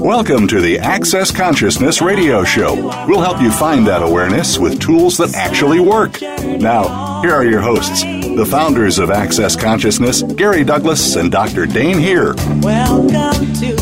Welcome to the Access Consciousness Radio Show. We'll help you find that awareness with tools that actually work. Now, here are your hosts, the founders of Access Consciousness, Gary Douglas and Dr. Dain Heer. Welcome to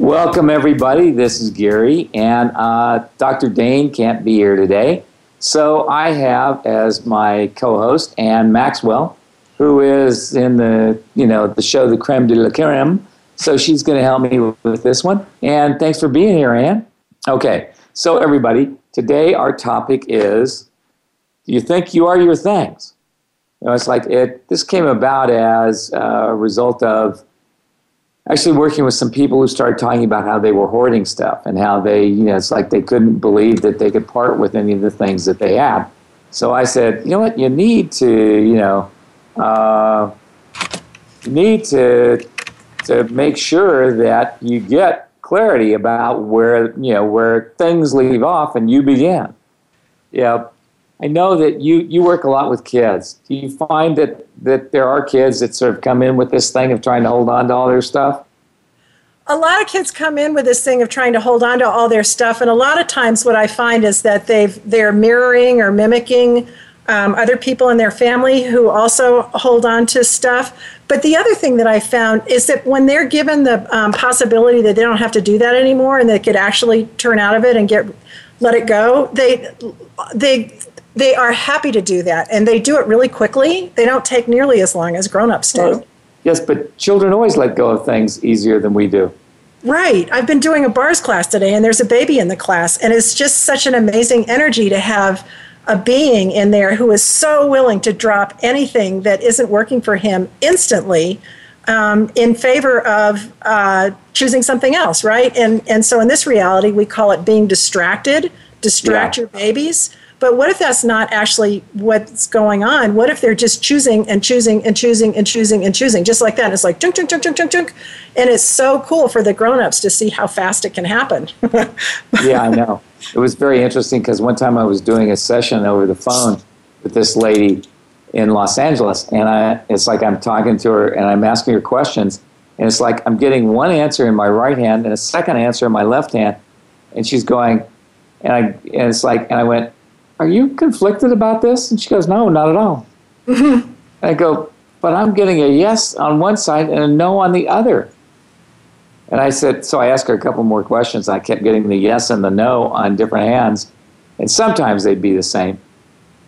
Welcome, everybody. This is Gary, and uh, Dr. Dain can't be here today. So I have as my co-host Ann Maxwell, who is in the you know the show The Creme de la Creme. So she's going to help me with this one. And thanks for being here, Ann. Okay, so everybody, today our topic is: Do you think you are your things? You know, it's like it. This came about as a result of actually working with some people who started talking about how they were hoarding stuff and how they, you know, it's like they couldn't believe that they could part with any of the things that they had. So I said, you know what, you need to, you know, uh, you need to to make sure that you get clarity about where you know where things leave off and you begin. Yeah, I know that you you work a lot with kids. Do you find that that there are kids that sort of come in with this thing of trying to hold on to all their stuff? a lot of kids come in with this thing of trying to hold on to all their stuff and a lot of times what i find is that they've they're mirroring or mimicking um, other people in their family who also hold on to stuff but the other thing that i found is that when they're given the um, possibility that they don't have to do that anymore and they could actually turn out of it and get let it go they they they are happy to do that and they do it really quickly they don't take nearly as long as grown-ups do Yes, but children always let go of things easier than we do. Right. I've been doing a bars class today, and there's a baby in the class, and it's just such an amazing energy to have a being in there who is so willing to drop anything that isn't working for him instantly um, in favor of uh, choosing something else, right? And and so in this reality, we call it being distracted. Distract Yeah. your babies. But what if that's not actually what's going on? What if they're just choosing and choosing and choosing and choosing and choosing, just like that? And it's like chunk, chunk, chunk, chunk, chunk, chunk. And it's so cool for the grown-ups to see how fast it can happen. yeah, I know. It was very interesting because one time I was doing a session over the phone with this lady in Los Angeles, and I, it's like I'm talking to her and I'm asking her questions, and it's like I'm getting one answer in my right hand and a second answer in my left hand, and she's going, and I, and it's like, and I went, "Are you conflicted about this?" And she goes, "No, not at all." And I go, "But I'm getting a yes on one side and a no on the other." And I said, so I asked her a couple more questions. I kept getting the yes and the no on different hands. And sometimes they'd be the same.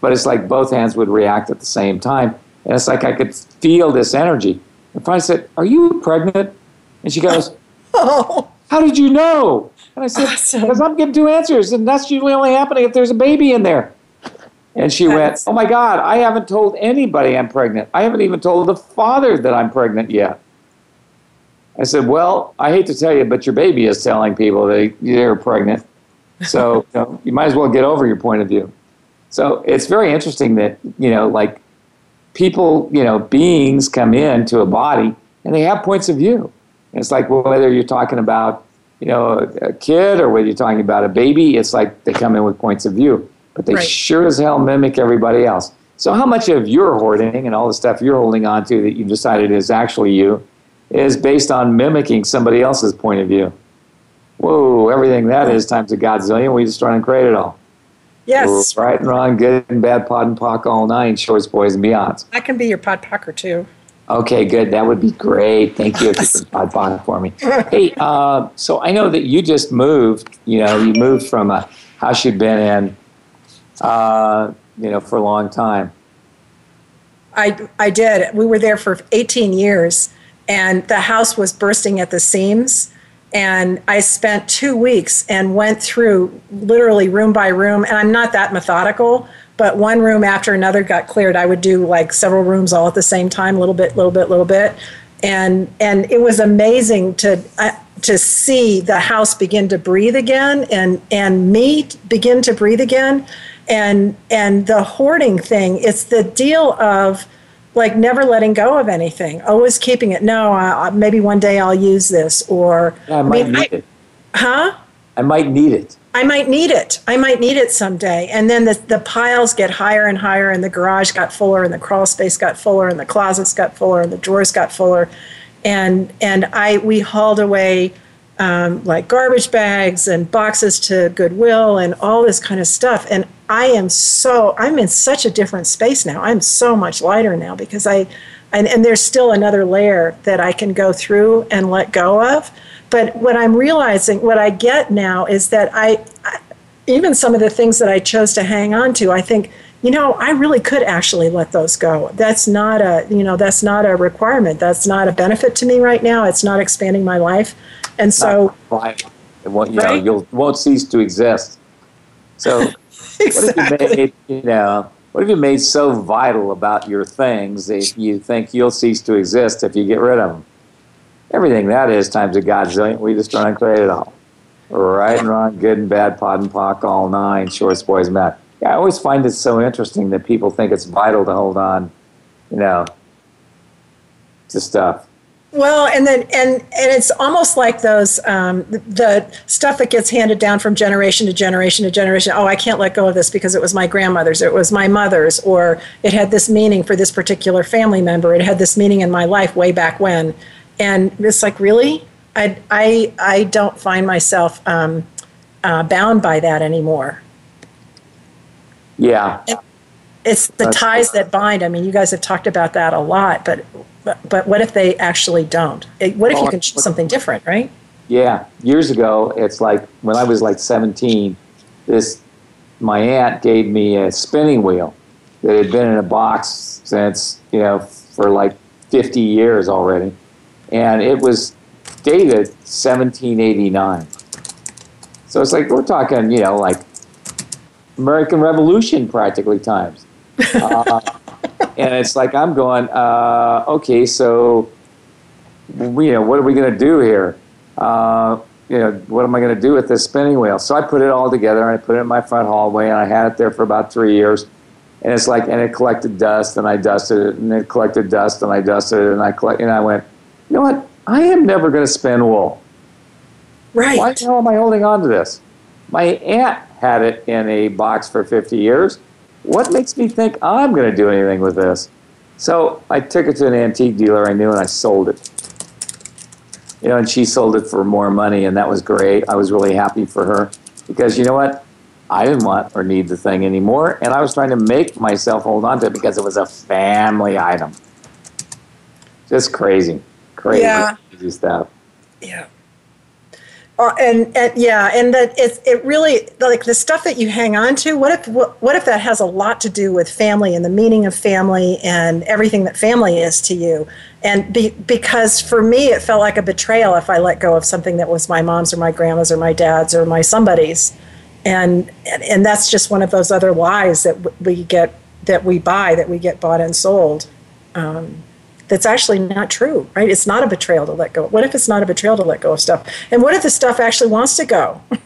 But it's like both hands would react at the same time. And it's like I could feel this energy. And finally I said, Are you pregnant? And she goes, oh, How did you know? And I said, Awesome. Because I'm giving two answers. And that's usually only happening if there's a baby in there. And she went, Oh my God, I haven't told anybody I'm pregnant. I haven't even told the father that I'm pregnant yet. I said, Well, I hate to tell you, but your baby is telling people that you're pregnant. So you, know, you might as well get over your point of view. So it's very interesting that, you know, like people, you know, beings come into a body and they have points of view. And it's like well, whether you're talking about, you know, a kid or whether you're talking about a baby, it's like they come in with points of view. But they Right. sure as hell mimic everybody else. So how much of your hoarding and all the stuff you're holding on to that you've decided is actually you is based on mimicking somebody else's point of view? Whoa, everything that is times a godzillion, we just run and create it all. yes. Right and wrong, good and bad, POD and POC, all nine, shorts, boys, and beyonds. I can be your pod pocker too. Okay, good. That would be great. Thank you if you could for me. Hey, uh, so I know that you just moved. You know, you moved from a house you'd been in, uh, you know, for a long time. I, I did. We were there for 18 years. and the house was bursting at the seams. And I spent two weeks and went through literally room by room. And I'm not that methodical, but one room after another got cleared. I would do like several rooms all at the same time, little bit, little bit, little bit, and and it was amazing to. Uh, to see the house begin to breathe again and and me begin to breathe again and and the hoarding thing it's the deal of like never letting go of anything always keeping it no uh, maybe one day i'll use this or Yeah, I might mean, need I- it. huh I might need it. I might need it. I might need it someday. And then the, the piles get higher and higher, and the garage got fuller, and the crawl space got fuller, and the closets got fuller, and the drawers got fuller. And and I we hauled away um, like garbage bags and boxes to Goodwill and all this kind of stuff. And I am so I'm in such a different space now. I'm so much lighter now because I and, and there's still another layer that I can go through and let go of. But what I'm realizing, what I get now is that I, I even some of the things that I chose to hang on to, I think, you know, I really could actually let those go. That's not a, you know, that's not a requirement. That's not a benefit to me right now. It's not expanding my life. And so. It won't, you know, Right? you'll won't cease to exist. So what have you made, you know, what have you made so vital about your things that you think you'll cease to exist if you get rid of them? Everything that is times a godzillion, we just don't create it all. Right and wrong, good and bad, POD and POC, all nine, shorts, boys, men. Yeah, I always find it so interesting that people think it's vital to hold on, you know, to stuff. Well, and then and and it's almost like those um, the, the stuff that gets handed down from generation to generation to generation. Oh, I can't let go of this because it was my grandmother's, or it was my mother's, or it had this meaning for this particular family member. It had this meaning in my life way back when, and it's like really, I I I don't find myself um, uh, bound by that anymore. Yeah, It's the That's- ties that bind. I mean, you guys have talked about that a lot, but but, but what if they actually don't? It- What if you Oh, can choose something different, right? Yeah, years ago, it's like when I was like 17, this my aunt gave me a spinning wheel that had been in a box since, you know, for like 50 years already. And it was dated 1789. So it's like we're talking, you know, like American Revolution practically times. Uh, and it's like I'm going, uh, okay, so you know, what are we going to do here? Uh, you know, what am I going to do with this spinning wheel? So I put it all together and I put it in my front hallway and I had it there for about three years. And it's like, and it collected dust and I dusted it and it collected dust and I dusted it and I collect, and I went, you know what? I am never going to spin wool. Right. Why the hell am I holding on to this? My aunt had it in a box for 50 years. What makes me think I'm going to do anything with this? So I took it to an antique dealer I knew and I sold it. You know, and she sold it for more money, and that was great. I was really happy for her because you know what? I didn't want or need the thing anymore, and I was trying to make myself hold on to it because it was a family item. Just crazy, crazy, Yeah. crazy stuff. Yeah. Uh, and, and yeah, and that it's it really like the stuff that you hang on to. What if what, what if that has a lot to do with family and the meaning of family and everything that family is to you? And be, because for me, it felt like a betrayal if I let go of something that was my mom's or my grandma's or my dad's or my somebody's, and and, and that's just one of those other lies that w- we get that we buy that we get bought and sold. Um, that's actually not true, right? It's not a betrayal to let go. What if it's not a betrayal to let go of stuff? And what if the stuff actually wants to go?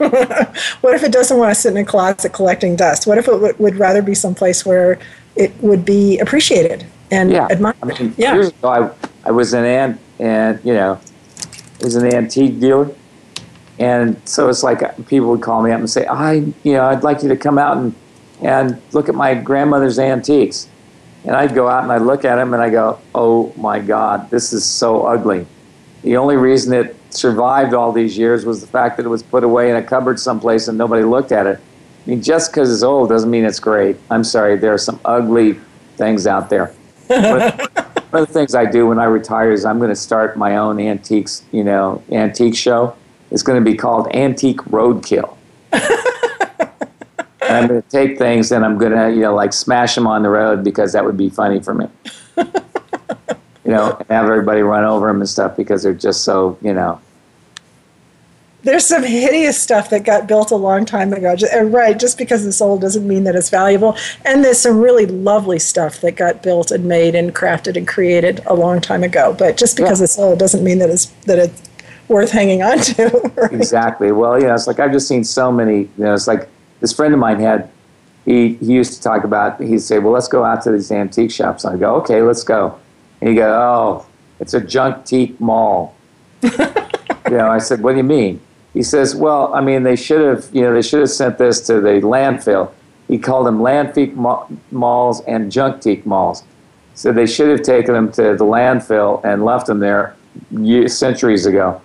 what if it doesn't want to sit in a closet collecting dust? What if it would, would rather be someplace where it would be appreciated and yeah. admired? I mean, yeah. years ago, I, I was an ant, and you know, I was an antique dealer, and so it's like uh, people would call me up and say, "I, you know, I'd like you to come out and and look at my grandmother's antiques." And I'd go out and I'd look at them and I go, "Oh my God, this is so ugly." The only reason it survived all these years was the fact that it was put away in a cupboard someplace and nobody looked at it. I mean, just because it's old doesn't mean it's great. I'm sorry, there are some ugly things out there. One of the things I do when I retire is I'm going to start my own antiques, you know, antique show. It's going to be called Antique Roadkill. And I'm going to take things and I'm going to, you know, like smash them on the road because that would be funny for me. you know, and have everybody run over them and stuff because they're just so, you know, There's some hideous stuff that got built a long time ago. And uh, right, just because it's old doesn't mean that it's valuable. And there's some really lovely stuff that got built and made and crafted and created a long time ago. But just because Yeah. it's old doesn't mean that it's that it's worth hanging on to. right? Exactly. Well, you know, it's like I've just seen so many. You know, it's like this friend of mine had. He he used to talk about. He'd say, "Well, let's go out to these antique shops." and I go, "Okay, let's go." And he go, "Oh, it's a junk teak mall." you know, I said, "What do you mean?" He says, "Well, I mean, they should have. You know, they should have sent this to the landfill." He called them landfill ma- malls and junk teak malls. So they should have taken them to the landfill and left them there years, centuries ago.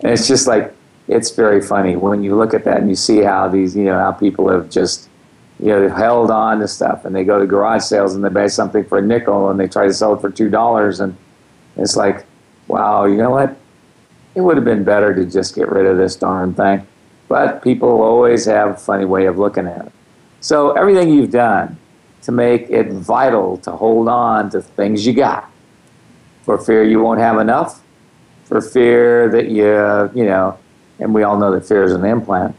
And it's just like it's very funny when you look at that and you see how these, you know, how people have just, you know, held on to stuff and they go to garage sales and they buy something for a nickel and they try to sell it for two dollars and it's like, wow, you know what? It would have been better to just get rid of this darn thing. But people always have a funny way of looking at it. So everything you've done to make it vital to hold on to things you got for fear you won't have enough for fear that you, you know, and we all know that fear is an implant,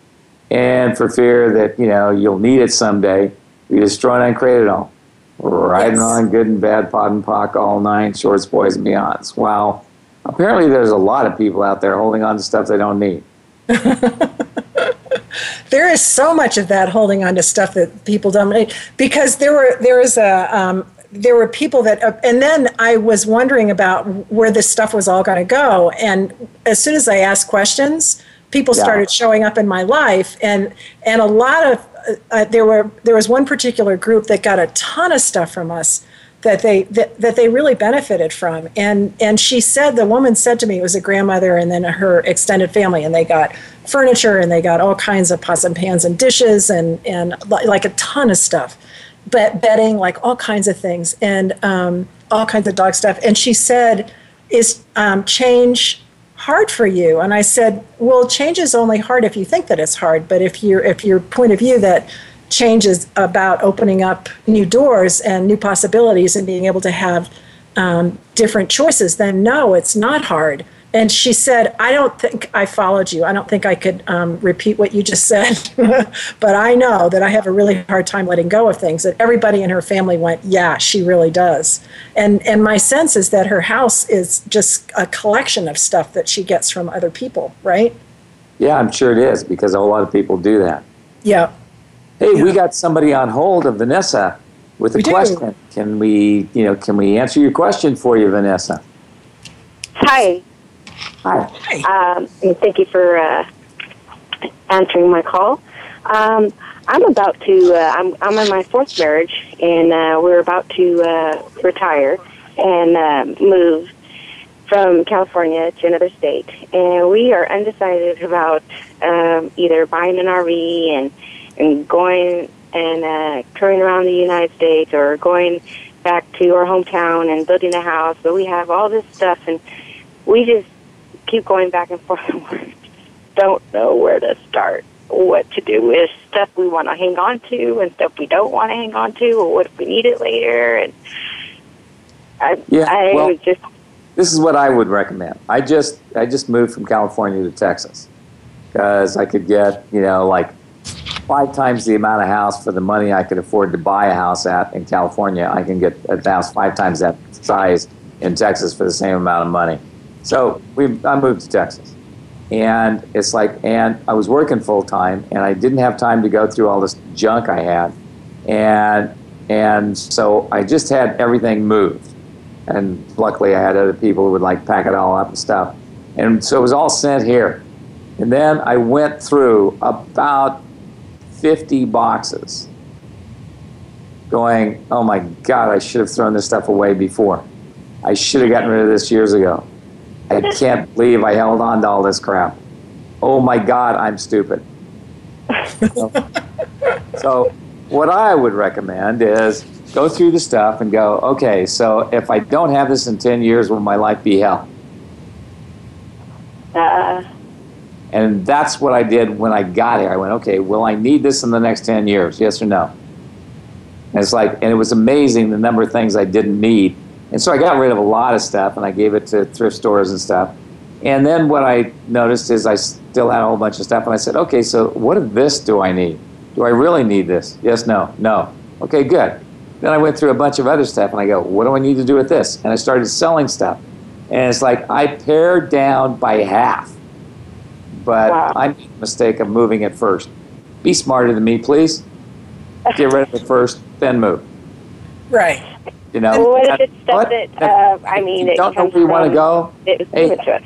and for fear that, you know, you'll need it someday, you destroy and uncreate it all. Riding Yes. on good and bad, POD and POC, all nine, shorts, boys, and beyonds. Wow. Apparently, there's a lot of people out there holding on to stuff they don't need. there is so much of that holding on to stuff that people don't need. because there were there was a um, there were people that uh, and then I was wondering about where this stuff was all going to go. And as soon as I asked questions people Yeah. started showing up in my life. And and a lot of uh, uh, there were there was one particular group that got a ton of stuff from us that they that, that they really benefited from. And and she said the woman said to me it was a grandmother and then her extended family and they got furniture and they got all kinds of pots and pans and dishes and and like a ton of stuff but bedding like all kinds of things and um, all kinds of dog stuff and she said is um, change hard for you and i said well change is only hard if you think that it's hard but if you're if your point of view that change is about opening up new doors and new possibilities and being able to have um, different choices, then no, it's not hard. And she said, I don't think I followed you. I don't think I could um, repeat what you just said, but I know that I have a really hard time letting go of things. That everybody in her family went, yeah, she really does. And and my sense is that her house is just a collection of stuff that she gets from other people, right? Yeah, I'm sure it is because a whole lot of people do that. Yeah. Hey, we got somebody on hold of Vanessa with a We do. question. Can we, you know, can we answer your question for you, Vanessa? Hi, Hi. um, and thank you for uh, answering my call. Um, I'm about to. Uh, I'm I'm in my fourth marriage, and uh, we're about to uh, retire and uh, move from California to another state, and we are undecided about um, either buying an RV and and going and uh, touring around the United States or going back to our hometown and building a house. But we have all this stuff, and we just keep going back and forth. and we don't know where to start, what to do with stuff we want to hang on to and stuff we don't want to hang on to, or what if we need it later. And I, Yeah, I well- was just This is what I would recommend. I just I just moved from California to Texas because I could get you know like five times the amount of house for the money I could afford to buy a house at in California. I can get a house five times that size in Texas for the same amount of money. So we I moved to Texas, and it's like and I was working full time and I didn't have time to go through all this junk I had, and and so I just had everything moved and luckily I had other people who would like pack it all up and stuff. And so it was all sent here. And then I went through about 50 boxes going, oh my God, I should have thrown this stuff away before. I should have gotten rid of this years ago. I can't believe I held on to all this crap. Oh my God, I'm stupid. so, what I would recommend is go through the stuff and go, okay, so if I don't have this in 10 years, will my life be hell? uh, And that's what I did when I got here. I went, okay, will I need this in the next 10 years? Yes or no? And it's like, and it was amazing the number of things I didn't need. And so I got rid of a lot of stuff and I gave it to thrift stores and stuff. And then what I noticed is I still had a whole bunch of stuff and I said, okay, so what of this do I need? Do I really need this? Yes, no, no. Okay, good. Then I went through a bunch of other stuff and I go, what do I need to do with this? And I started selling stuff. And it's like I pared down by half. But Wow. I made the mistake of moving it first. Be smarter than me, please. Get rid of it first, then move. Right. You know, what if it's stuff that, uh, I mean, if you don't know where you want to go, Hey. given to us.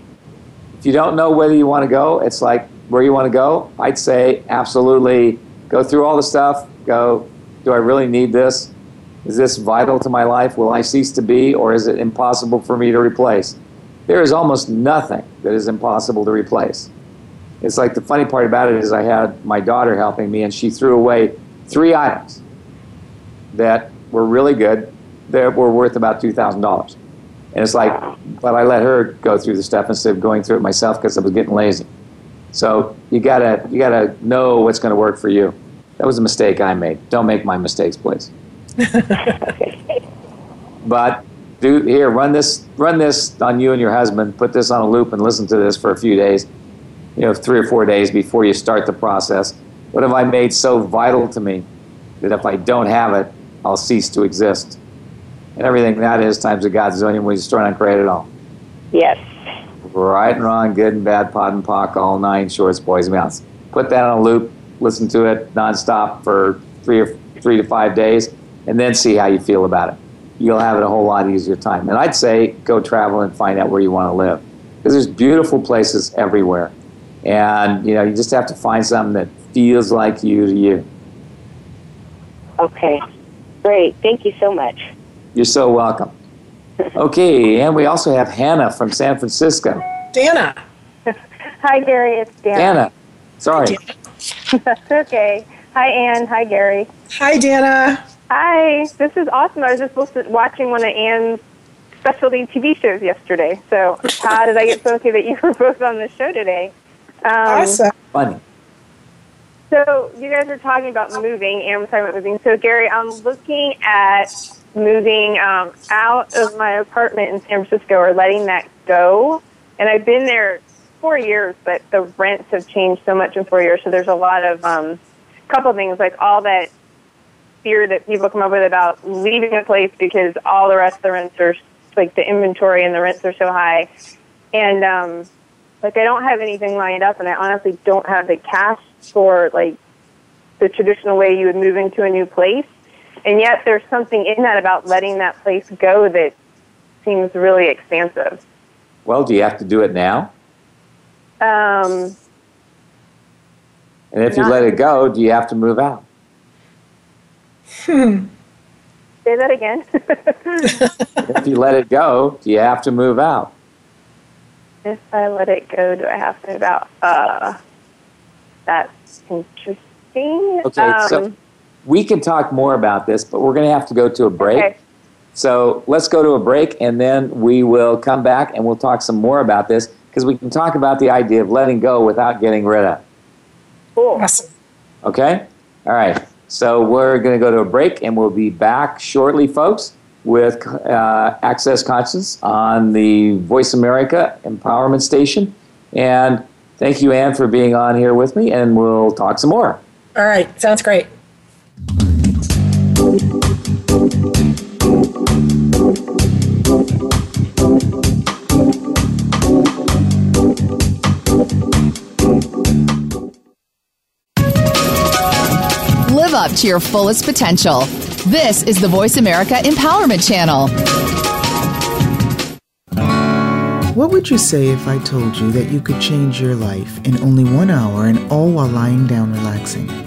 if you don't know whether you want to go, it's like where you want to go. I'd say absolutely go through all the stuff. Go, do I really need this? Is this vital to my life? Will I cease to be, or is it impossible for me to replace? There is almost nothing that is impossible to replace. It's like the funny part about it is I had my daughter helping me, and she threw away three items that were really good that were worth about two thousand dollars. And it's like, but I let her go through the stuff instead of going through it myself because I was getting lazy. So you gotta you gotta know what's going to work for you. That was a mistake I made. Don't make my mistakes, please. but do here run this run this on you and your husband. Put this on a loop and listen to this for a few days. You know, three or four days before you start the process. What have I made so vital to me that if I don't have it, I'll cease to exist? And everything that is times a God's zillion when you start on create it all. Yes. Right and wrong, good and bad, POD and POC, all nine shorts, boys and mounts. Put that on a loop, listen to it nonstop for three or three to five days, and then see how you feel about it. You'll have it a whole lot easier time. And I'd say go travel and find out where you want to live, because there's beautiful places everywhere, and you know you just have to find something that feels like you to you. Okay. Great. Thank you so much. You're so welcome. Okay, and we also have Hannah from San Francisco. Dana. Hi, Gary. It's Dana. Dana. sorry. That's okay. Hi, Ann. Hi, Gary. Hi, Dana. Hi. This is awesome. I was just listening, watching one of Ann's specialty TV shows yesterday. So, how did I get so lucky that you were both on the show today? Um, Awesome. Funny. So, you guys are talking about moving, and I'm talking about moving. So, Gary, I'm looking at moving um, out of my apartment in San Francisco or letting that go. And I've been there four years, but the rents have changed so much in four years. So, there's a lot of um, couple things like all that fear that people come up with about leaving a place because all the rest of the rents are like the inventory and the rents are so high. And um, like I don't have anything lined up, and I honestly don't have the cash for like the traditional way you would move into a new place. And yet, there's something in that about letting that place go that seems really expansive. Well, do you have to do it now? Um, And if you let it go, do you have to move out? say that again. If you let it go, do you have to move out? if I let it go, do I have to move out? Uh, that's interesting. Okay, so Um, we can talk more about this, but we're going to have to go to a break. okay. So let's go to a break, and then we will come back and we'll talk some more about this because we can talk about the idea of letting go without getting rid of. Cool. Awesome. Okay? All right. So we're going to go to a break, and we'll be back shortly, folks, with uh, Access Consciousness on the Voice America Empowerment Station. And thank you, Anne, for being on here with me, and we'll talk some more. All right. Sounds great. Live up to your fullest potential. This is the Voice America Empowerment Channel. What would you say if I told you that you could change your life in only one hour and all while lying down relaxing?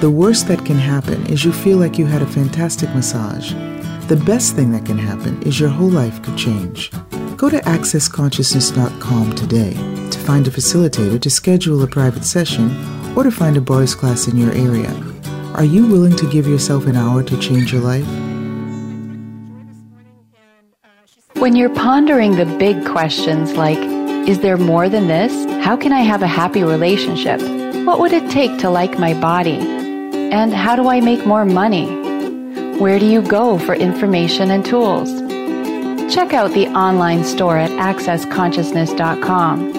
the worst that can happen is you feel like you had a fantastic massage. the best thing that can happen is your whole life could change. Go to accessconsciousness.com today to find a facilitator to schedule a private session or to find a boys class in your area. Are you willing to give yourself an hour to change your life? When you're pondering the big questions like, is there more than this? How can I have a happy relationship? What would it take to like my body? And how do I make more money? Where do you go for information and tools? Check out the online store at accessconsciousness.com.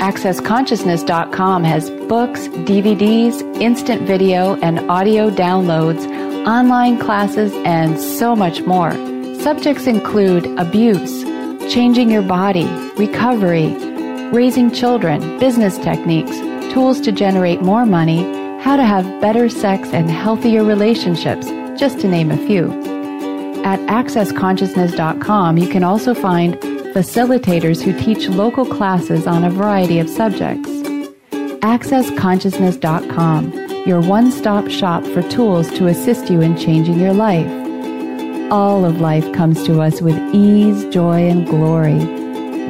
AccessConsciousness.com has books, DVDs, instant video and audio downloads, online classes, and so much more. Subjects include abuse, changing your body, recovery, raising children, business techniques, tools to generate more money, how to have better sex and healthier relationships, just to name a few. At accessconsciousness.com, you can also find facilitators who teach local classes on a variety of subjects. AccessConsciousness.com, your one stop shop for tools to assist you in changing your life. All of life comes to us with ease, joy, and glory.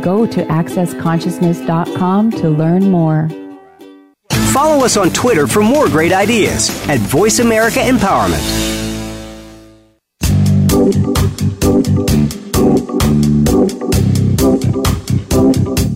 Go to AccessConsciousness.com to learn more. Follow us on Twitter for more great ideas at Voice America Empowerment.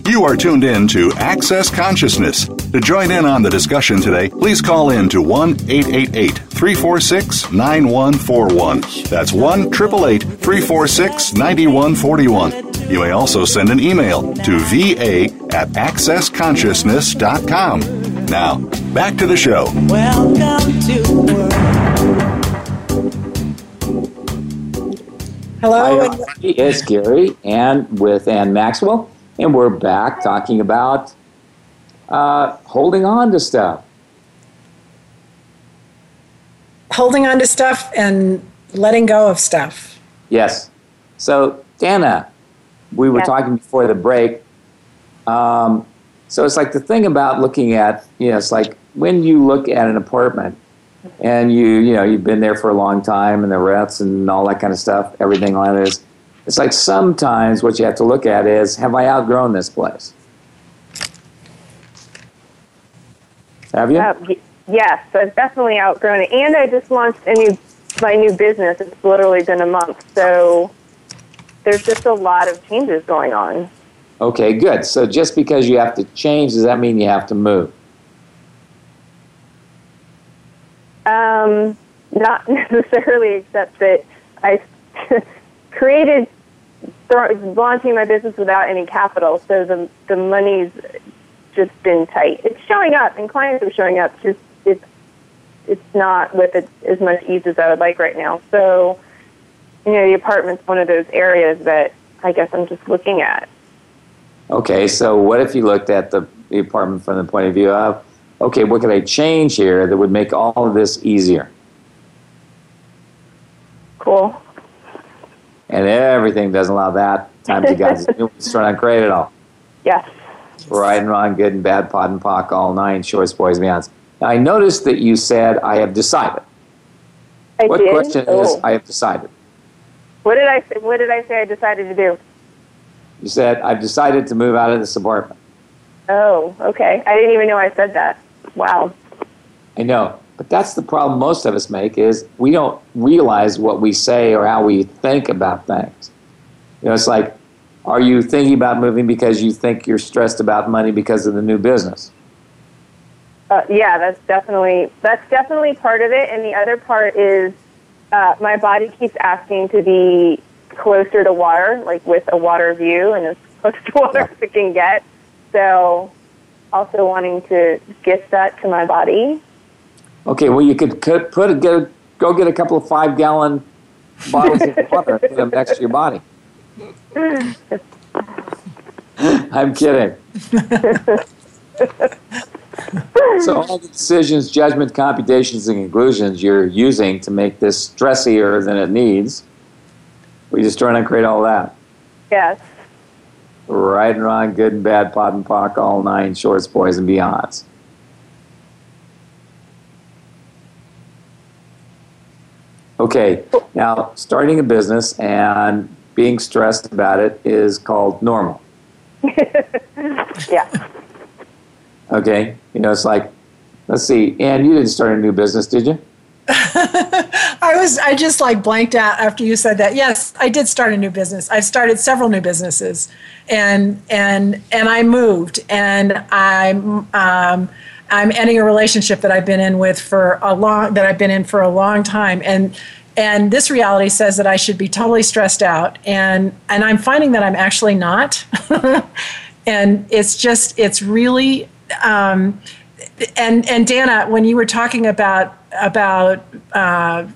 You are tuned in to Access Consciousness. To join in on the discussion today, please call in to 1 888 346 9141. That's 1 888 346 9141. You may also send an email to va at accessconsciousness.com. Now, back to the show. Welcome to Hello. Hi, and- it's Gary and with Ann Maxwell, and we're back talking about uh, holding on to stuff. holding on to stuff and letting go of stuff. Yes. So, Dana, we were Yes. talking before the break. Um, so it's like the thing about looking at, you know, it's like when you look at an apartment and you, you know, you've been there for a long time and the rents and all that kind of stuff, everything like this. It's like sometimes what you have to look at is, have I outgrown this place? Have you? Uh, yes, I've definitely outgrown it, and I just launched a new my new business. It's literally been a month, so there's just a lot of changes going on. Okay, good. So just because you have to change, does that mean you have to move? Um, not necessarily, except that I created th- launching my business without any capital, so the the money's just been tight. It's showing up, and clients are showing up. Just it's it's not with it as much ease as I would like right now. So, you know, the apartment's one of those areas that I guess I'm just looking at. Okay, so what if you looked at the, the apartment from the point of view of, okay, what could I change here that would make all of this easier? Cool. And everything doesn't allow that time to God's it's not great at all. Yes. Right and wrong, good and bad, POD and POC, all nine, shorts, boys, beyonds. Now, I noticed that you said, I have decided. I what did. question is, oh. I have decided? What did I say? What did I say? I decided to do. You said, I've decided to move out of this apartment. Oh, okay. I didn't even know I said that. Wow. I know, but that's the problem most of us make is we don't realize what we say or how we think about things. You know, it's like, are you thinking about moving because you think you're stressed about money because of the new business? Uh, yeah, that's definitely that's definitely part of it, and the other part is uh, my body keeps asking to be closer to water, like with a water view, and as close to water as it can get. So, also wanting to gift that to my body. Okay, well, you could put a, get a, go get a couple of five gallon bottles of water and put them next to your body. I'm kidding. so all the decisions, judgment, computations, and conclusions you're using to make this stressier than it needs, we just trying to create all that. Yes. Right and wrong, good and bad, POD and POC, all nine, shorts, boys, and beyonds. Okay, now starting a business and being stressed about it is called normal. yeah. Okay, you know, it's like, let's see, Ann, you didn't start a new business, did you? I was I just like blanked out after you said that. Yes, I did start a new business. I've started several new businesses, and and and I moved, and I'm um, I'm ending a relationship that I've been in with for a long that I've been in for a long time, and and this reality says that I should be totally stressed out, and and I'm finding that I'm actually not, and it's just it's really. Um, and and Dana, when you were talking about about uh,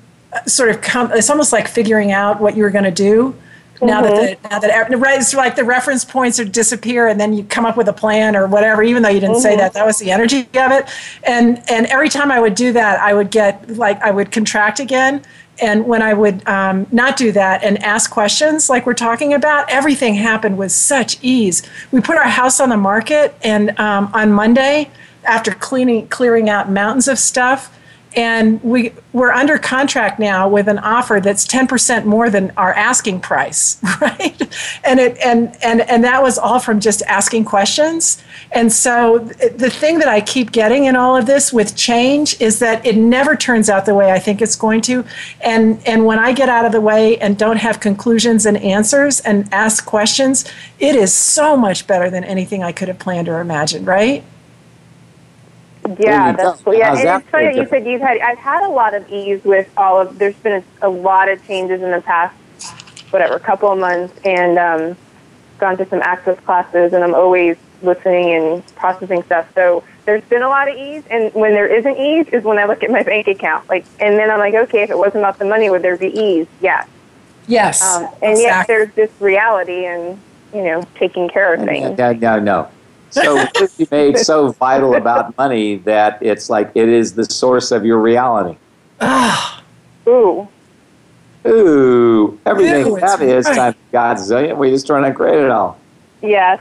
sort of come, it's almost like figuring out what you were going to do. Now that the, now that right, it's like the reference points are disappear, and then you come up with a plan or whatever. Even though you didn't say that, that was the energy of it. And and every time I would do that, I would get like I would contract again. And when I would um, not do that and ask questions like we're talking about, everything happened with such ease. We put our house on the market, and um, on Monday, after cleaning clearing out mountains of stuff and we we're under contract now with an offer that's 10% more than our asking price right? And it and and and that was all from just asking questions. And so the thing that i keep getting in all of this with change is that it never turns out the way i think it's going to. And and when i get out of the way and don't have conclusions and answers and ask questions it is so much better than anything i could have planned or imagined right Yeah, that's cool. Yeah, How's and it's funny that you said you've had. I've had a lot of ease with all of. There's been a, a lot of changes in the past, whatever, couple of months, and um, gone to some access classes, and I'm always listening and processing stuff. So there's been a lot of ease, and when there isn't ease is when I look at my bank account. Like, and then I'm like, okay, if it wasn't about the money, would there be ease? Yes. yes Um, and yet there's this reality and you know taking care of things. No, no, no. So it be made so vital about money that it's like it is the source of your reality. Ooh. Ooh, everything Ew, that is right. times God's zillion. We just trying to create it all. Yes.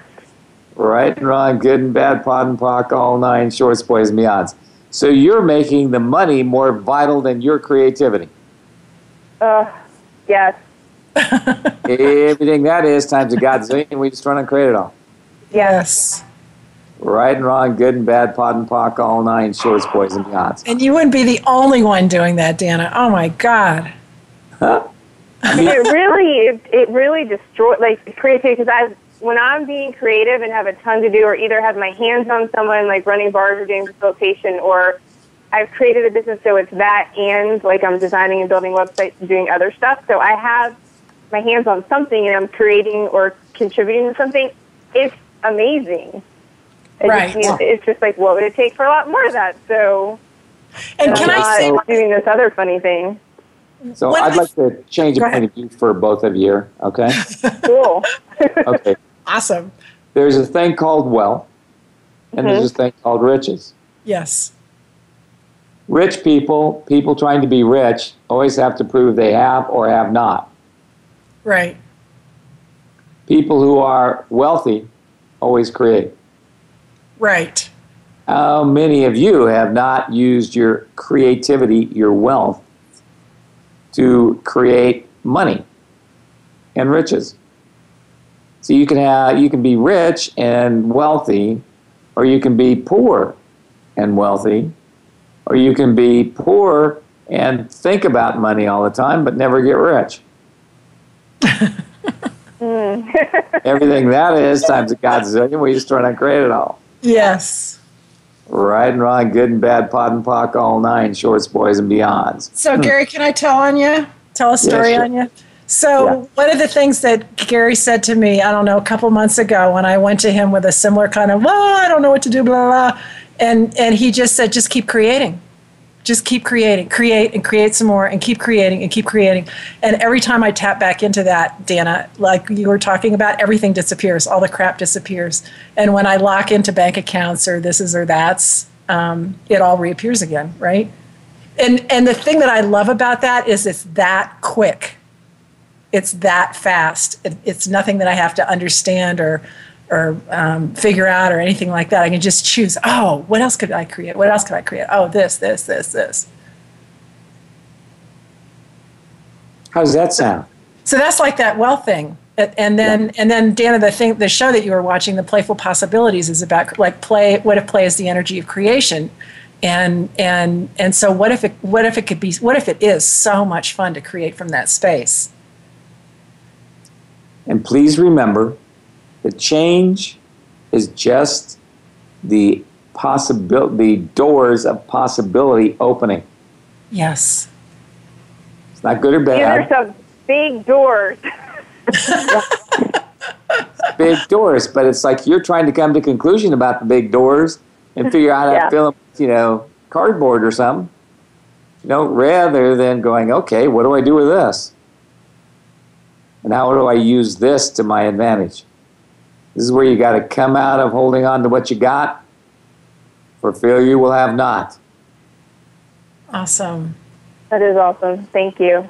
Right and wrong, good and bad, POD and POC, all nine shorts, boys and beyonds. So you're making the money more vital than your creativity. Uh, yes. Everything that is times a godzillion, we just trying to create it all. yes Right and wrong, good and bad, POD and POC, all nine shorts, boys and beyonds. and you wouldn't be the only one doing that dana. Oh my god. It really it, it really destroys like creativity because I when I'm being creative and have a ton to do or either have my hands on someone like running bars or doing facilitation or I've created a business so it's that and like I'm designing and building websites and doing other stuff. So I have my hands on something and I'm creating or contributing to something. It's amazing it Right. just means, it's just like what would it take for a lot more of that so and can i say doing this other funny thing So When I'd I- like to change a Go point of view for both of you, okay? cool Okay. awesome There's a thing called wealth, and there's mm-hmm. a thing called riches. yes Rich people, people trying to be rich, always have to prove they have or have not. right People who are wealthy always create. Right How many of you have not used your creativity, your wealth, to create money and riches? So you can have you can be rich and wealthy, or you can be poor and wealthy, or you can be poor and think about money all the time but never get rich. Everything that is times a godzillion, we just trying to create it all. Yes Right and wrong, good and bad, POD and POC, all nine, shorts, boys, and beyonds. So, Gary, can I tell on you? Tell a story sure. on you? So, Yeah. one of the things that Gary said to me, I don't know, a couple months ago when I went to him with a similar kind of, well, I don't know what to do, blah, blah, blah. And, and he just said, just keep creating. Just keep creating, create and create some more and keep creating and keep creating. And every time I tap back into that, Dana, like you were talking about, everything disappears, all the crap disappears. And when I lock into bank accounts or this is or that's, um, it all reappears again, right? and and the thing that I love about that is it's that quick. It's that fast. It, it's nothing that I have to understand or or um, figure out or anything like that. I can just choose. Oh, what else could I create? What else could I create? Oh, this, this, this, this. How does that sound? So that's like that well thing. And- And then, and then, Dana, the thing, the show that you were watching, the Playful Possibilities, is about like play. What if play is the energy of creation? And and and so, what if it? What if it could be? What if it is so much fun to create from that space? And please remember that change is just the possibility, the doors of possibility opening. Yes. It's not good or These bad. are some big doors. big doors, but it's like you're trying to come to conclusion about the big doors and figure out how Yeah. to fill them, with, you know, cardboard or something. You know, rather than going, okay, what do I do with this? And how do I use this to my advantage? This is where you got to come out of holding on to what you got. For fear you will have not. Awesome. That is awesome. Thank you.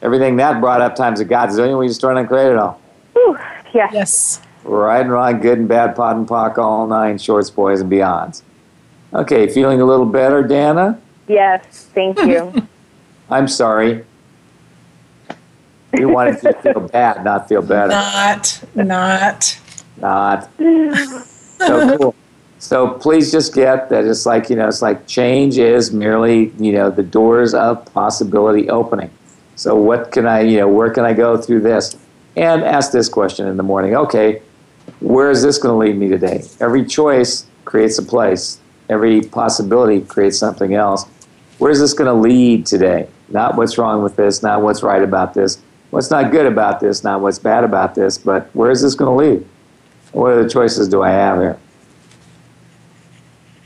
Everything that brought up times of a godzillion, we just trying to create it all. Whew. Yeah. Yes. Right and wrong, good and bad, POD and POC, all nine shorts, boys, and beyonds. Okay, feeling a little better, Dana? Yes. Thank you. I'm sorry. You wanted to feel bad, not feel better. Not. Not. Not. So cool. So please just get that it's like, you know, it's like change is merely, you know, the doors of possibility opening. So what can I, you know, where can I go through this? And ask this question in the morning. Okay, where is this going to lead me today? Every choice creates a place. Every possibility creates something else. Where's this going to lead today? Not what's wrong with this, not what's right about this, what's not good about this, not what's bad about this, but where is this going to lead? What other choices do I have here?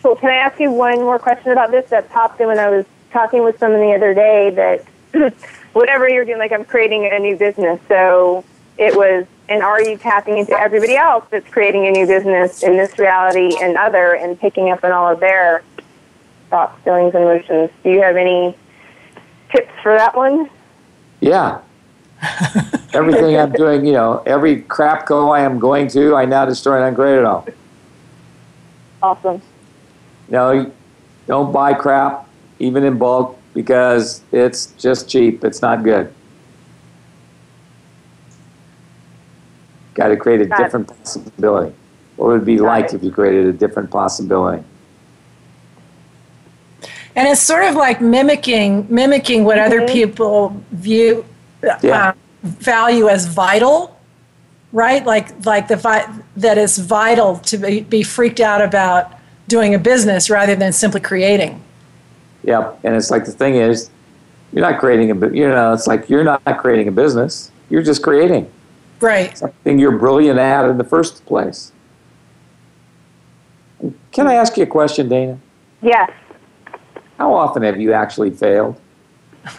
Cool. Can I ask you one more question about this that popped in when I was talking with someone the other day that whatever you're doing, like I'm creating a new business. So it was, and are you tapping into everybody else that's creating a new business in this reality and other and picking up on all of their thoughts, feelings, and emotions? Do you have any tips for that one? Yeah. Everything I'm doing, you know, every crap go I am going to, I now destroy and upgrade it all. Awesome. No, don't buy crap, even in bulk, because it's just cheap. It's not good. Got to create a Got it. different possibility. What would it be like if you created a different possibility? And it's sort of like mimicking mimicking what other people view Yeah. uh, value as vital, right? Like like the vi- that it's vital to be, be freaked out about doing a business rather than simply creating. Yep. And it's like the thing is, you're not creating a, bu- you know, it's like you're not creating a business. You're just creating Right. something you're brilliant at in the first place. Can I ask you a question, Dana? Yes. How often have you actually failed?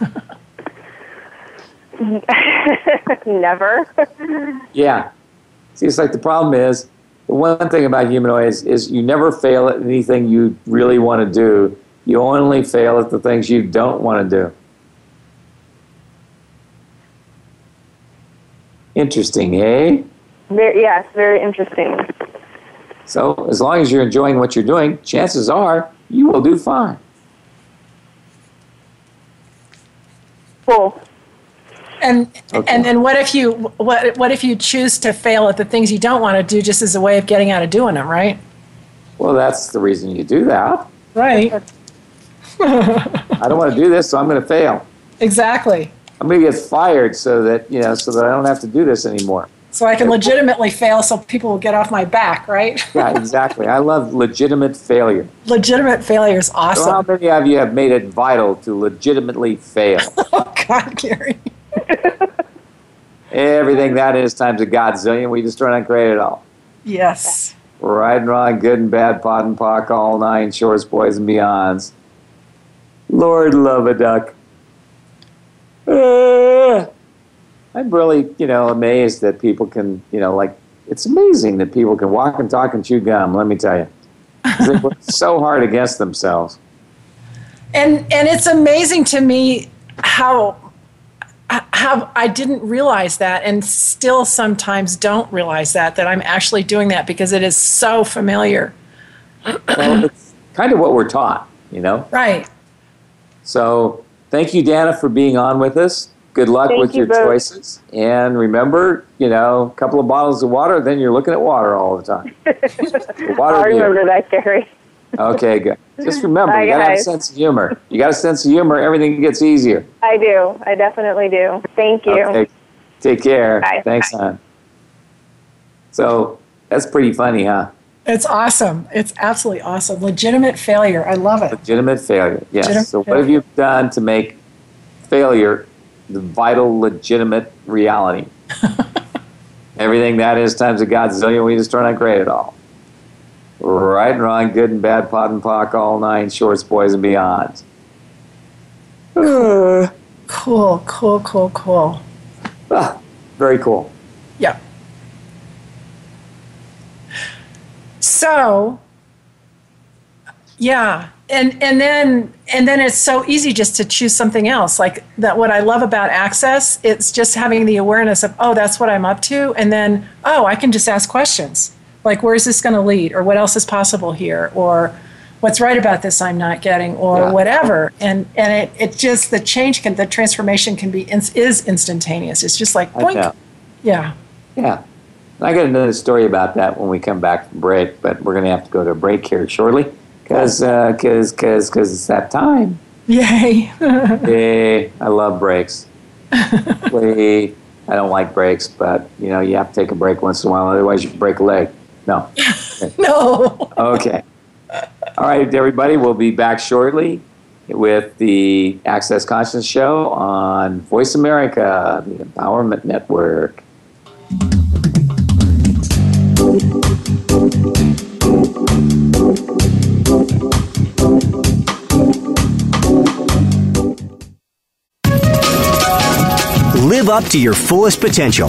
Never. Yeah. See, it's like the problem is the one thing about humanoids is you never fail at anything you really want to do. You only fail at the things you don't want to do. Interesting, eh? very, yes, very interesting. So, as long as you're enjoying what you're doing, chances are you will do fine. Cool. And Okay. and then what if you what what if you choose to fail at the things you don't want to do just as a way of getting out of doing them, right? Well, that's the reason you do that. Right. I don't want to do this, so I'm going to fail. Exactly. I'm going to get fired so that, you know, so that I don't have to do this anymore. So I can legitimately fail so people will get off my back, right? Yeah, exactly. I love legitimate failure. Legitimate failure is So how many of you have made it vital to legitimately fail? Oh God, Gary. Everything that is times a godzillion, we just try and create it all. Yes. Right and wrong, good and bad, POD and POC, all nine shorts, boys and beyonds. Lord love a duck. Uh, I'm really, you know, amazed that people can, you know, like, it's amazing that people can walk and talk and chew gum, let me tell you. They work so hard against themselves. And and it's amazing to me how how I didn't realize that and still sometimes don't realize that that I'm actually doing that because it is so familiar. Well, it's kind of what we're taught, you know? Right. So thank you, Dana, for being on with us. Good luck Thank with you your both. choices. And remember, you know, a couple of bottles of water, then you're looking at water all the time. The water I'll view. remember that, Gary. Okay, good. Just remember, Bye, you gotta have a sense of humor. You got a sense of humor, everything gets easier. I do. I definitely do. Thank you. Okay. Take care. Bye. Thanks, hon. So that's pretty funny, huh? It's awesome. It's absolutely awesome. Legitimate failure. I love it. Legitimate failure. Yes. Legitimate so what have you done to make failure the vital, legitimate reality? Everything that is times a godzillion, we just are not great at all. Right and wrong, good and bad, POD and POC, all nine shorts, boys and beyond. Cool, cool, cool, cool. Ah, very cool. Yeah. So, yeah, and and then and then it's so easy just to choose something else. Like that, what I love about Access, it's just having the awareness of oh, that's what I'm up to, and then oh, I can just ask questions like where's this going to lead, or what else is possible here, or what's right about this I'm not getting, or Yeah. whatever. And and it, it just the change can the transformation can be is instantaneous. It's just like boink. Yeah. Yeah. And I got another story about that when we come back from break, but we're going to have to go to a break here shortly because because uh, because because it's that time. Yay. Yay. I love breaks. I don't like breaks, but you know you have to take a break once in a while, otherwise you break a leg. No. no. Okay. All right, everybody. We'll be back shortly with the Access Conscious Show on Voice America, the Empowerment Network. Live up to your fullest potential.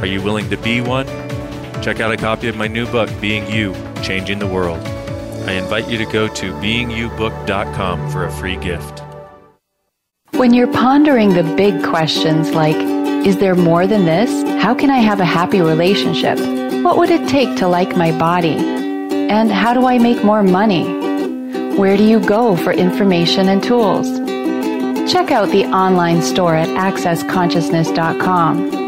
Are you willing to be one? Check out a copy of my new book, Being You Changing the World. I invite you to go to beingyoubook.com for a free gift. When you're pondering the big questions like, is there more than this? How can I have a happy relationship? What would it take to like my body? And how do I make more money? Where do you go for information and tools? Check out the online store at accessconsciousness.com.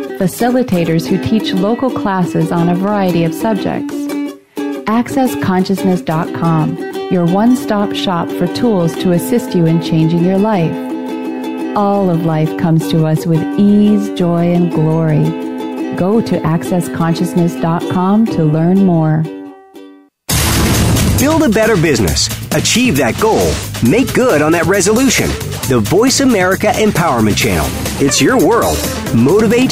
facilitators who teach local classes on a variety of subjects. AccessConsciousness.com, your one stop shop for tools to assist you in changing your life. All of life comes to us with ease, joy, and glory. Go to AccessConsciousness.com to learn more. Build a better business. Achieve that goal. Make good on that resolution. The Voice America Empowerment Channel. It's your world. Motivate,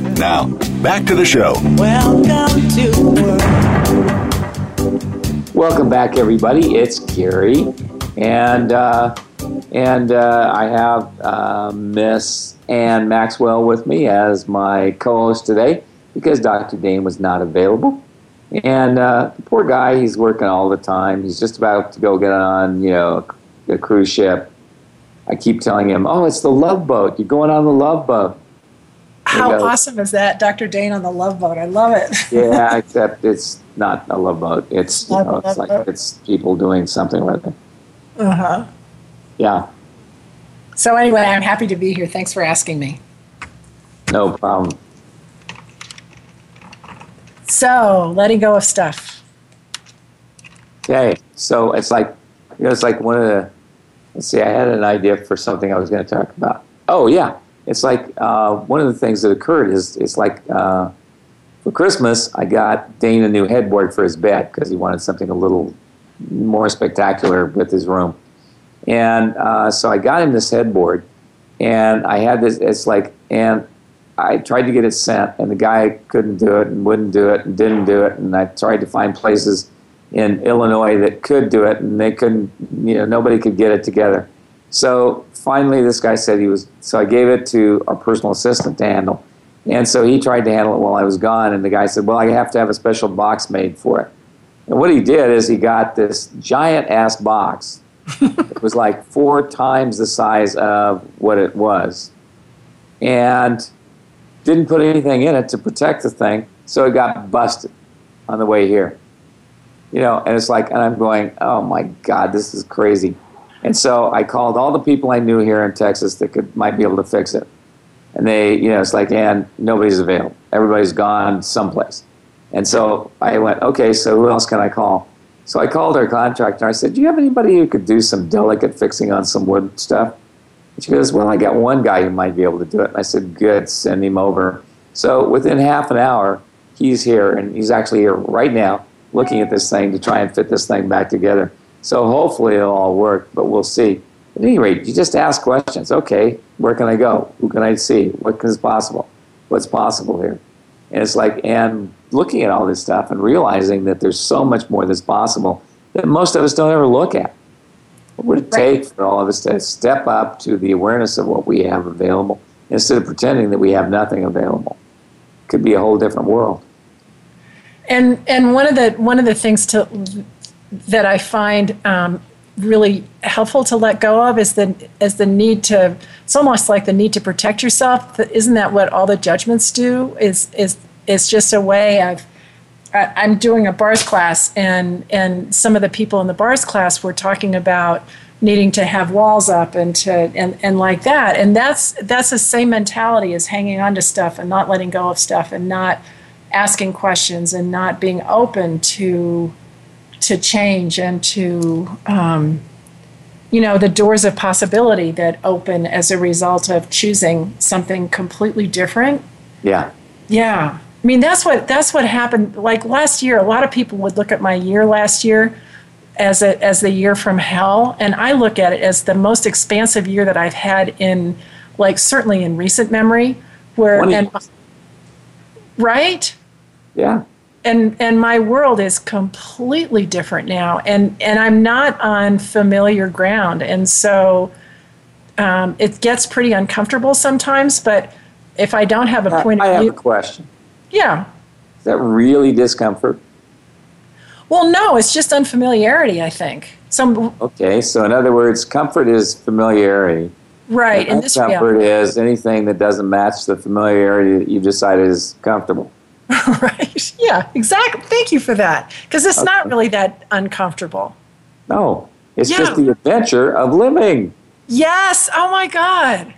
Now, back to the show. Welcome to the world. Welcome back, everybody. It's Gary, and uh, And uh, I have uh, Miss Ann Maxwell with me as my co host today because Dr. Dain was not available. And uh, the poor guy, he's working all the time. He's just about to go get on, you know, a cruise ship. I keep telling him, "Oh, it's the Love Boat. You're going on the Love Boat." How awesome is that, Dr. Dain on the Love Boat? I love it. yeah, except it's not a love boat. It's you Not know, it's like boat. it's people doing something with it. Uh huh. Yeah, So anyway, I'm happy to be here. Thanks for asking me. no problem. So letting go of stuff. Okay, so it's like you know, it's like one of the. Let's see, I had an idea for something I was going to talk about. Oh yeah, it's like uh, one of the things that occurred is it's like uh, for Christmas I got Dain a new headboard for his bed because he wanted something a little more spectacular with his room, and uh, so I got him this headboard, and I had this. It's like and. I tried to get it sent, and the guy couldn't do it, and wouldn't do it, and didn't do it. And I tried to find places in Illinois that could do it, and they couldn't. You know, nobody could get it together. So finally, this guy said he was. So I gave it to our personal assistant to handle, and so he tried to handle it while I was gone. And the guy said, "Well, I have to have a special box made for it." And what he did is he got this giant ass box. it was like four times the size of what it was, and didn't put anything in it to protect the thing, so it got busted on the way here. You know, and it's like, and I'm going, oh my God, this is crazy. And so I called all the people I knew here in Texas that could might be able to fix it. And they, you know, it's like, and nobody's available. Everybody's gone someplace. And so I went, okay, so who else can I call? So I called our contractor. I said, do you have anybody who could do some delicate fixing on some wood stuff? And she goes, well, I got one guy who might be able to do it. And I said, good, send him over. So within half an hour, he's here, and he's actually here right now looking at this thing to try and fit this thing back together. So hopefully it'll all work, but we'll see. At any rate, you just ask questions. Okay, where can I go? Who can I see? What is possible? What's possible here? And it's like, and looking at all this stuff and realizing that there's so much more that's possible that most of us don't ever look at. What would it take for all of us to step up to the awareness of what we have available instead of pretending that we have nothing available? Could be a whole different world. And and one of the one of the things to that I find um, really helpful to let go of is the is the need to. It's almost like the need to protect yourself. Isn't that what all the judgments do? Is is it's just a way of. I'm doing a bars class, and and some of the people in the bars class were talking about needing to have walls up and to and, and like that and that's that's the same mentality as hanging on to stuff and not letting go of stuff and not asking questions and not being open to to change and to um, you know the doors of possibility that open as a result of choosing something completely different. Yeah. yeah. I mean that's what that's what happened. Like last year a lot of people would look at my year last year as a, as the year from hell and i look at it as the most expansive year that i've had in like certainly in recent memory where and right? Yeah. And and my world is completely different now and and i'm not on familiar ground and so um, it gets pretty uncomfortable sometimes but if i don't have a point I of have view a question. yeah Is that really discomfort? well no it's just unfamiliarity i think some Okay, so in other words, comfort is familiarity. right in And this comfort is anything that doesn't match the familiarity that you've decided is comfortable. right yeah exactly thank you for that because it's not really that uncomfortable No, it's Yeah. just the adventure of living. Yes. Oh my God.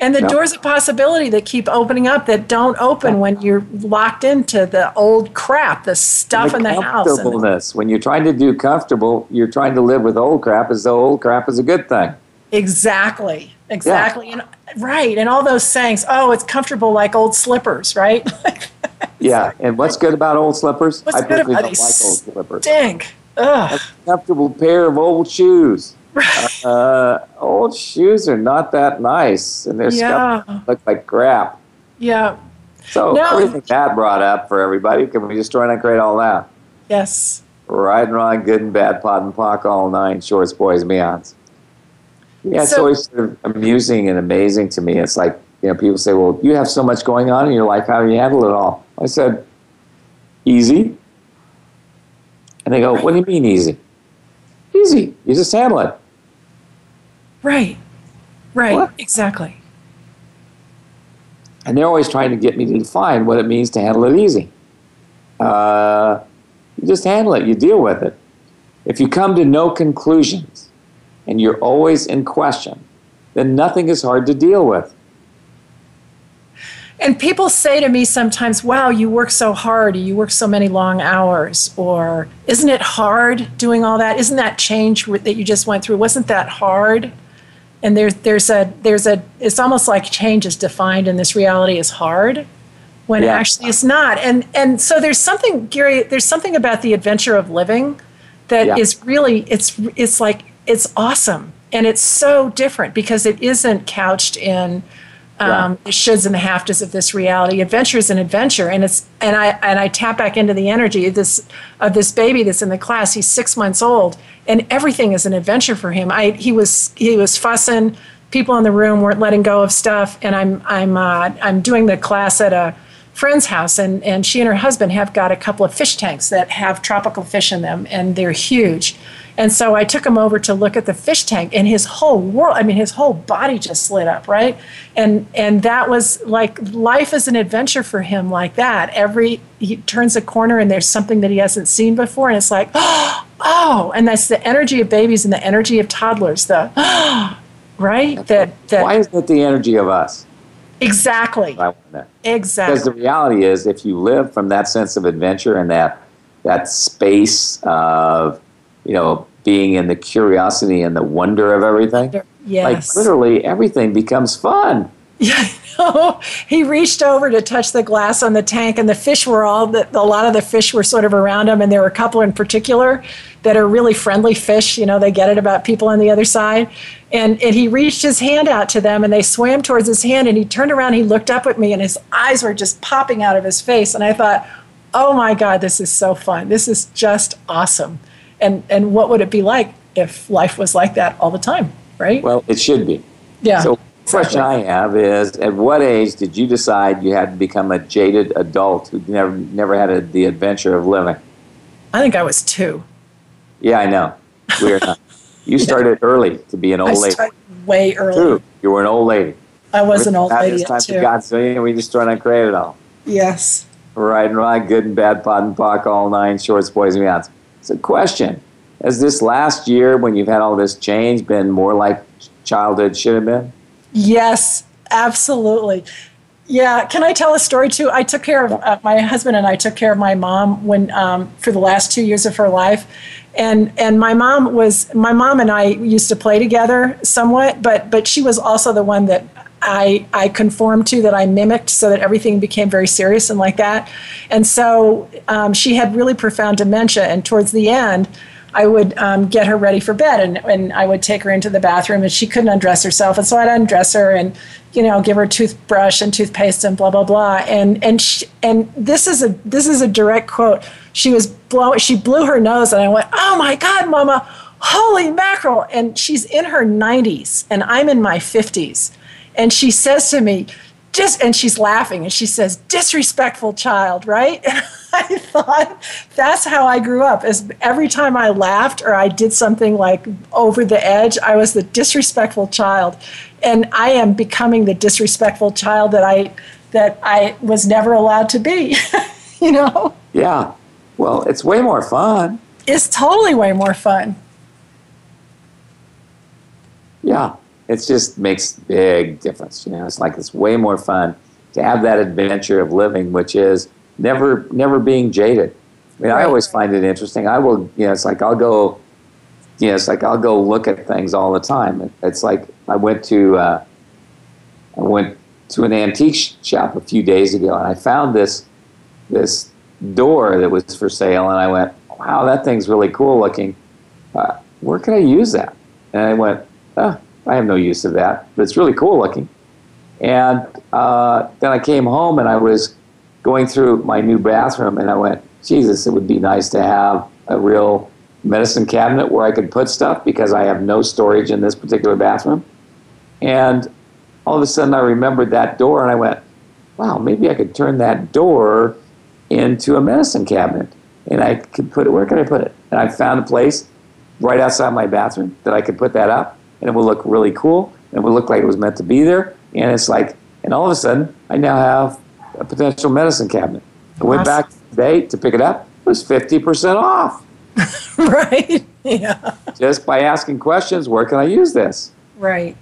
And the Yeah. doors of possibility that keep opening up that don't open when you're locked into the old crap, the stuff in the house. comfortableness. When you're trying to do comfortable, you're trying to live with old crap as though old crap is a good thing. exactly. Exactly. And right. And all those sayings, oh, it's comfortable like old slippers, right? Yeah, and what's good about old slippers? What's I personally don't like old slippers. Stink. Ugh. comfortable pair of old shoes. Uh, old shoes are not that nice, and they're Yeah. look like crap. Yeah. So No. everything that brought up for everybody, can we just try and create all that? Yes. Right and wrong, good and bad, POD and POC, all nine shorts, boys, beyonds. Yeah, it's So- always sort of amusing and amazing to me. It's like, you know, people say, well, you have so much going on in your life. How do you handle it all? I said, easy. And they go, what do you mean easy? Easy. You just handle it. Right. Right. Exactly. And they're always trying to get me to define what it means to handle it easy. Uh, you just handle it, you deal with it. If you come to no conclusions and you're always in question, then nothing is hard to deal with. And people say to me sometimes, wow, you work so hard, you work so many long hours, or isn't it hard doing all that? Isn't that change that you just went through? Wasn't that hard? And there's, there's a, there's a, it's almost like change is defined in this reality as hard when Yeah. actually it's not. And, and so there's something, Gary, there's something about the adventure of living that is Yeah. really, it's, it's like, it's awesome. And it's so different because it isn't couched in, um, the shoulds and the haftas of this reality. Adventure is an adventure, and it's and I and I tap back into the energy of this of this baby that's in the class. He's six months old, and everything is an adventure for him. I he was he was fussing. People in the room weren't letting go of stuff, and I'm I'm uh, I'm doing the class at a friend's house, and and she and her husband have got a couple of fish tanks that have tropical fish in them, and they're huge. And so I took him over to look at the fish tank, and his whole world, I mean, his whole body just lit up, right? And and that was like life is an adventure for him like that. Every he turns a corner and there's something that he hasn't seen before, and it's like, oh, and that's the energy of babies and the energy of toddlers, the right? That that Why isn't it the energy of us? Exactly. I want to. Exactly. Because the reality is, if you live from that sense of adventure and that that space of, you know, being in the curiosity and the wonder of everything, like literally everything becomes fun. Yeah, know. he reached over to touch the glass on the tank, and the fish were all the, a lot of the fish were sort of around him, and there were a couple in particular that are really friendly fish. You know, they get it about people on the other side, and and he reached his hand out to them, and they swam towards his hand, and he turned around, he looked up at me, and his eyes were just popping out of his face, and I thought, oh my God, this is so fun. This is just awesome, and and what would it be like if life was like that all the time, right? Well, it should be. Yeah. So, question I have is: At what age did you decide you had to become a jaded adult who never never had a, the adventure of living? I think I was two. Yeah, I know. Not. You started early to be an old I lady. started way early. True. You were an old lady. I was an old lady It's time two. God's we just trying to create it all. Yes. Right and right, good and bad, POD and POC, all nine shorts, boys and beyonds. It's a question. Has this last year, when you've had all this change, been more like childhood should have been? Yes, absolutely. Yeah, can I tell a story too? I took care of uh, my husband and I took care of my mom when um, for the last two years of her life, and and my mom was my mom and I used to play together somewhat, but but she was also the one that I I conformed to that I mimicked so that everything became very serious and like that, and so um, she had really profound dementia, and towards the end. I would um, get her ready for bed, and, and I would take her into the bathroom, and she couldn't undress herself, and so I'd undress her, and you know, give her toothbrush and toothpaste and blah blah blah, and and she, and this is a this is a direct quote. She was blow she blew her nose, and I went, oh my god, Mama, holy mackerel! And she's in her 90s, and I'm in my 50s, and she says to me, just and she's laughing and she says disrespectful child right and i thought that's how i grew up as every time i laughed or i did something like over the edge i was the disrespectful child and i am becoming the disrespectful child that i that i was never allowed to be you know Yeah. Well, it's way more fun. it's totally way more fun Yeah. It just makes big difference. You know, it's like it's way more fun to have that adventure of living, which is never never being jaded. I mean, I always find it interesting. I will, you know, it's like I'll go, you know, it's like I'll go look at things all the time. It's like I went to, uh, I went to an antique shop a few days ago, and I found this this door that was for sale, and I went, "Wow, that thing's really cool looking. Uh, where can I use that?" And I went, "Oh, I have no use of that, but it's really cool looking." And uh, then I came home, and I was going through my new bathroom, and I went, "Jesus, it would be nice to have a real medicine cabinet where I could put stuff because I have no storage in this particular bathroom. And all of a sudden I remembered that door and I went, wow, maybe I could turn that door into a medicine cabinet. And I could put it, where could I put it? And I found a place right outside my bathroom that I could put that up and it will look really cool and it will look like it was meant to be there. And it's like, and all of a sudden I now have a potential medicine cabinet. I went back today to pick it up, it was 50% off. right. Yeah. Just by asking questions, where can I use this? Right.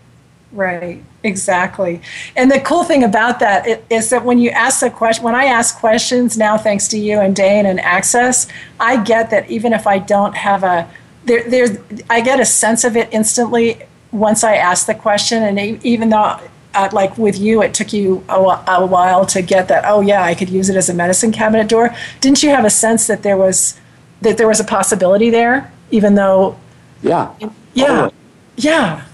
Right. Exactly. And the cool thing about that is that when you ask the question, when I ask questions now, thanks to you and Dain and Access, I get that even if I don't have a, there, there's, I get a sense of it instantly once I ask the question. And even though, uh, like with you, it took you a, a while to get that. Oh yeah, I could use it as a medicine cabinet door. Didn't you have a sense that there was, that there was a possibility there, even though? Yeah. Yeah. Totally. Yeah.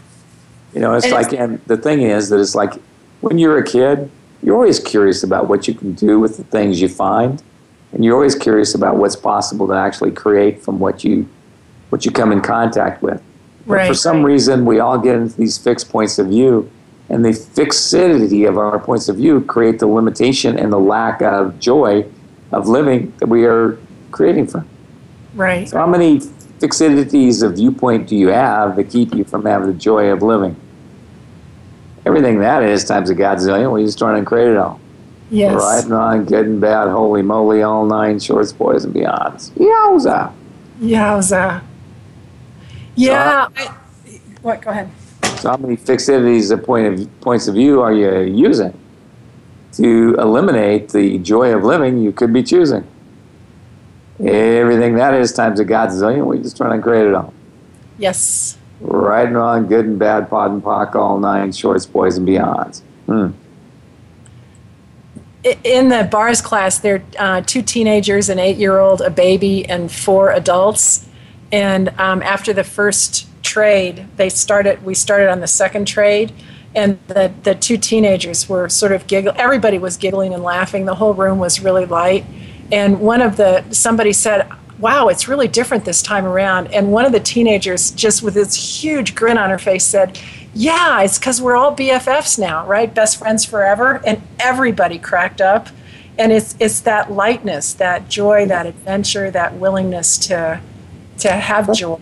You know, it's And like, it's- and the thing is that it's like when you're a kid, you're always curious about what you can do with the things you find, and you're always curious about what's possible to actually create from what you what you come in contact with. But Right, for some reason, we all get into these fixed points of view, and the fixity of our points of view create the limitation and the lack of joy of living that we are creating from. Right. So, how many fixities of viewpoint do you have that keep you from having the joy of living? Everything that is times a godzillion. We just trying to create it all. Yes. Right and good and bad, holy moly, all nine shorts, boys and beyonds. Yowza. Yowza. Yeah. I, what? Go ahead. So, how many fixities of point of points of view are you using to eliminate the joy of living you could be choosing? Everything that is times a godzillion. We're just trying to create it all. Yes. Right and wrong, good and bad, POD and POC, all nine shorts, boys and beyonds. Hmm. In the bars class, there are uh, two teenagers, an eight-year-old, a baby, and four adults. And um, after the first trade, they started. We started on the second trade, and the the two teenagers were sort of giggling. Everybody was giggling and laughing. The whole room was really light. And one of the somebody said, "Wow, it's really different this time around." And one of the teenagers, just with this huge grin on her face, said, "Yeah, it's because we're all BFFs now, right? Best friends forever." And everybody cracked up. And it's it's that lightness, that joy, that adventure, that willingness to to have joy.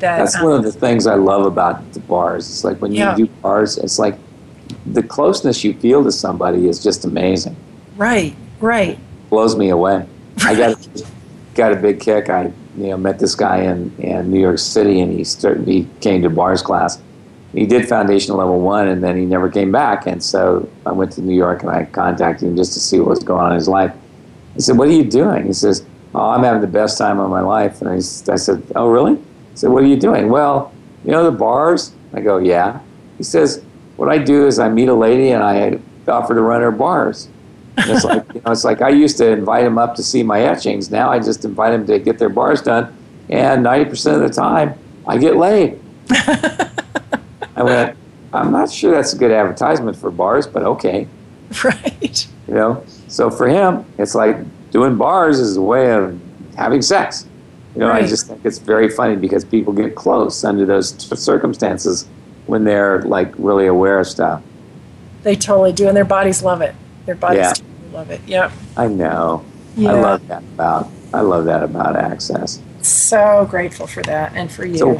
That That's um, one of the things I love about the bars. It's like when you Yeah. do bars, it's like the closeness you feel to somebody is just amazing. right, right. Blows me away. I got got a big kick. I you know met this guy in, in New York City, and he started. He came to bars class. He did foundation level one, and then he never came back. And so I went to New York and I contacted him just to see what was going on in his life. I said, "What are you doing?" He says, "Oh, I'm having the best time of my life." And I said, "Oh, really?" I said, "What are you doing?" Well, you know the bars. I go, "Yeah." He says, "What I do is I meet a lady and I offer to run her bars." And it's like you know, it's like I used to invite them up to see my etchings. Now I just invite them to get their bars done, and ninety percent of the time I get laid. I went. I'm not sure that's a good advertisement for bars, but okay. Right. You know, so for him, it's like doing bars is a way of having sex. You know, I just think it's very funny because people get close under those t- circumstances when they're like really aware of stuff. They totally do, and their bodies love it. Their bodies Yeah. totally love it. Yep. I know. Yeah. I love that about. I love that about access. So grateful for that, and for you. So,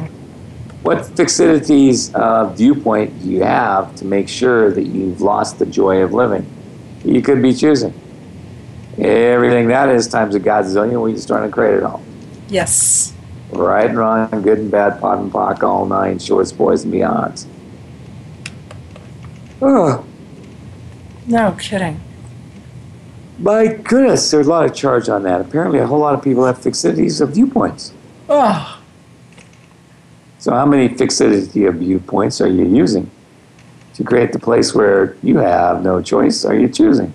what fixities uh, viewpoint do you have to make sure that you've lost the joy of living? You could be choosing everything that is times a godzillion. We just trying to create it all. yes. Right and wrong, good and bad, POD and POC, all nine shorts, boys and beyonds. Oh, No kidding. my goodness, there's a lot of charge on that. Apparently, a whole lot of people have fixities of viewpoints. Oh, So, how many fixity of viewpoints are you using to create the place where you have no choice? Are you choosing?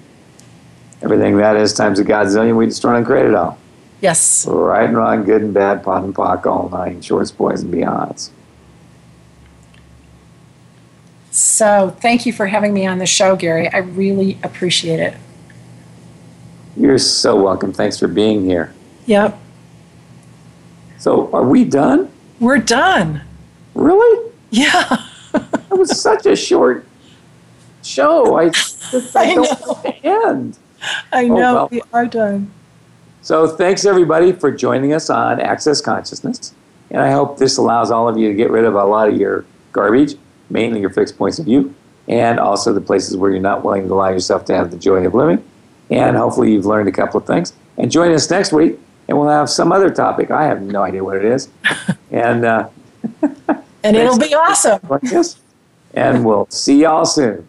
Everything that is times a godzillion, we just trying to create it all. yes. Right and wrong, good and bad, POD and POC, all nine shorts, boys and beyonds. So thank you for having me on the show, Gary. I really appreciate it. You're so welcome. Thanks for being here. Yep. So, are we done? We're done. Really? Yeah. That was such a short show. I just I, I don't know. understand. I Oh, know well. we are done. So, thanks everybody for joining us on Access Consciousness. And I hope this allows all of you to get rid of a lot of your garbage, mainly your fixed points of view, and also the places where you're not willing to allow yourself to have the joy of living. And hopefully, you've learned a couple of things. And join us next week, and we'll have some other topic. I have no idea what it is. and uh, And it'll be awesome. And we'll see y'all soon.